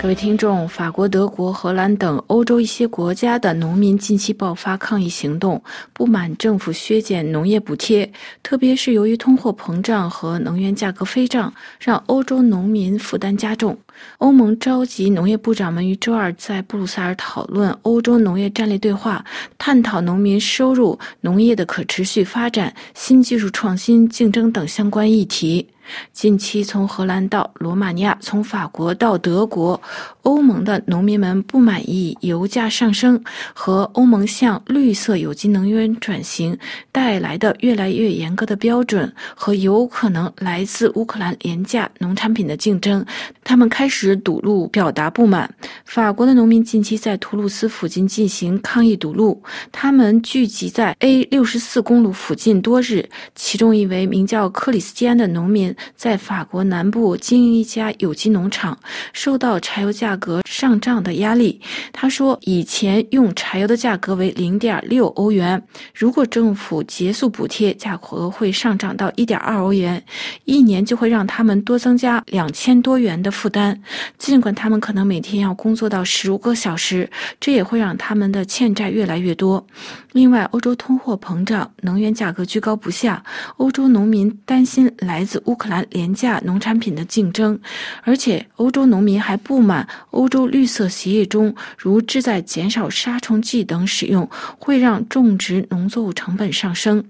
各位听众，法国、德国、荷兰等欧洲一些国家的农民近期爆发抗议行动，不满政府削减农业补贴，特别是由于通货膨胀和能源价格飞涨，让欧洲农民负担加重。欧盟召集农业部长们于周二在布鲁塞尔讨论欧洲农业战略对话，探讨农民收入、农业的可持续发展、新技术创新、竞争等相关议题。近期，从荷兰到罗马尼亚，从法国到德国，欧盟的农民们不满意油价上升和欧盟向绿色有机能源转型带来的越来越严格的标准和有可能来自乌克兰廉价农产品的竞争，他们开始堵路表达不满。法国的农民近期在图卢斯附近进行抗议堵路，他们聚集在 A 六十四公路附近多日，其中一位名叫克里斯蒂安的农民。在法国南部经营一家有机农场，受到柴油价格上涨的压力。他说，以前用柴油的价格为零点六欧元，如果政府结束补贴，价格会上涨到一点二欧元，一年就会让他们多增加两千多元的负担。尽管他们可能每天要工作到十五个小时，这也会让他们的欠债越来越多。另外，欧洲通货膨胀，能源价格居高不下，欧洲农民担心来自乌克兰廉价农产品的竞争，而且欧洲农民还不满欧洲绿色协议中，如旨在减少杀虫剂等使用，会让种植农作物成本上升。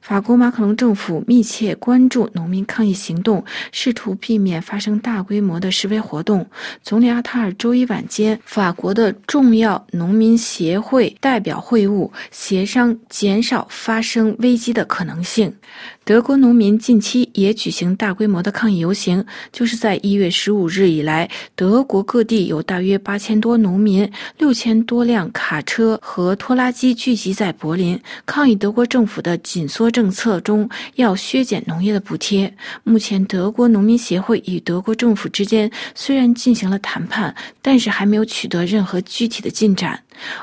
法国马克龙政府密切关注农民抗议行动，试图避免发生大规模的示威活动。总理阿塔尔周一晚间，法国的重要农民协会代表会晤。协商减少发生危机的可能性。德国农民近期也举行大大规模的抗议游行，就是在一月十五日以来，德国各地有大约八千多农民、六千多辆卡车和拖拉机聚集在柏林，抗议德国政府的紧缩政策中要削减农业的补贴。目前，德国农民协会与德国政府之间虽然进行了谈判，但是还没有取得任何具体的进展。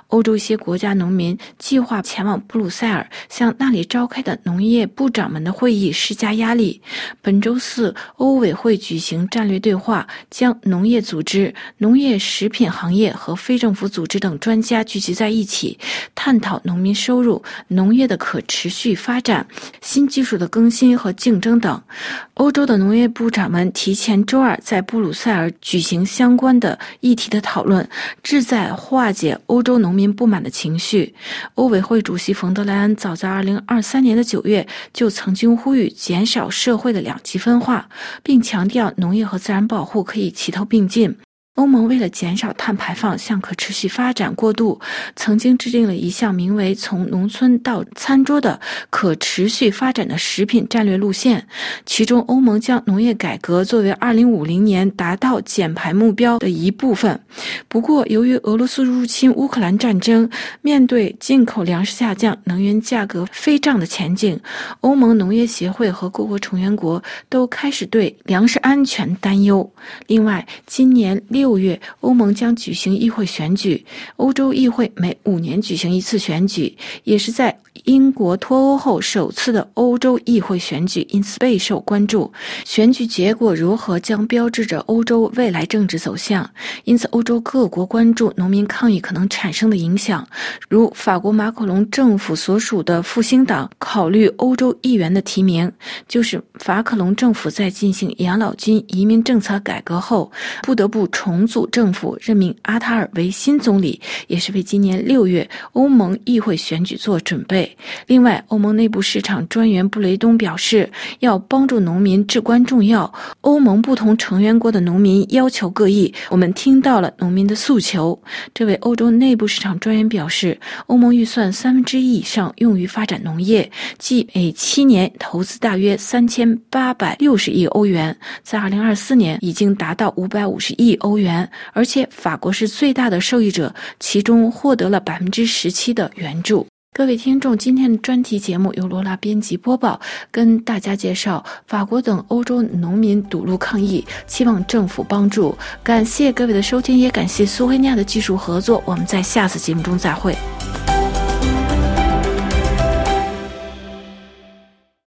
欧洲一些国家农民计划前往布鲁塞尔，向那里召开的农业部长们的会议施加压力。本周四，欧委会举行战略对话，将农业组织、农业食品行业和非政府组织等专家聚集在一起，探讨农民收入、农业的可持续发展、新技术的更新和竞争等。欧洲的农业部长们提前周二在布鲁塞尔举行相关的议题的讨论，旨在化解欧。州农民不满的情绪，欧委会主席冯德莱恩早在2023年的9月就曾经呼吁减少社会的两极分化，并强调农业和自然保护可以齐头并进。欧盟为了减少碳排放，向可持续发展过渡，曾经制定了一项名为“从农村到餐桌”的可持续发展的食品战略路线。其中，欧盟将农业改革作为2050年达到减排目标的一部分。不过，由于俄罗斯入侵乌克兰战争，面对进口粮食下降、能源价格飞涨的前景，欧盟农业协会和各国成员国都开始对粮食安全担忧。另外，今年六。六月，欧盟将举行议会选举。欧洲议会每五年举行一次选举，也是在英国脱欧后首次的欧洲议会选举，因此备受关注。选举结果如何，将标志着欧洲未来政治走向。因此，欧洲各国关注农民抗议可能产生的影响。如法国马克龙政府所属的复兴党考虑欧洲议员的提名，就是法克龙政府在进行养老金移民政策改革后，不得不重。重组政府，任命阿塔尔为新总理，也是为今年六月欧盟议会选举做准备。另外，欧盟内部市场专员布雷东表示，要帮助农民至关重要。欧盟不同成员国的农民要求各异，我们听到了农民的诉求。这位欧洲内部市场专员表示，欧盟预算三分之一以上用于发展农业，即每七年投资大约三千八百六十亿欧元，在二零二四年已经达到五百五十亿欧元。元，而且法国是最大的受益者，其中获得了百分之十七的援助。各位听众，今天的专题节目由罗拉编辑播报，跟大家介绍法国等欧洲农民堵路抗议，期望政府帮助。感谢各位的收听，也感谢苏菲尼亚的技术合作。我们在下次节目中再会。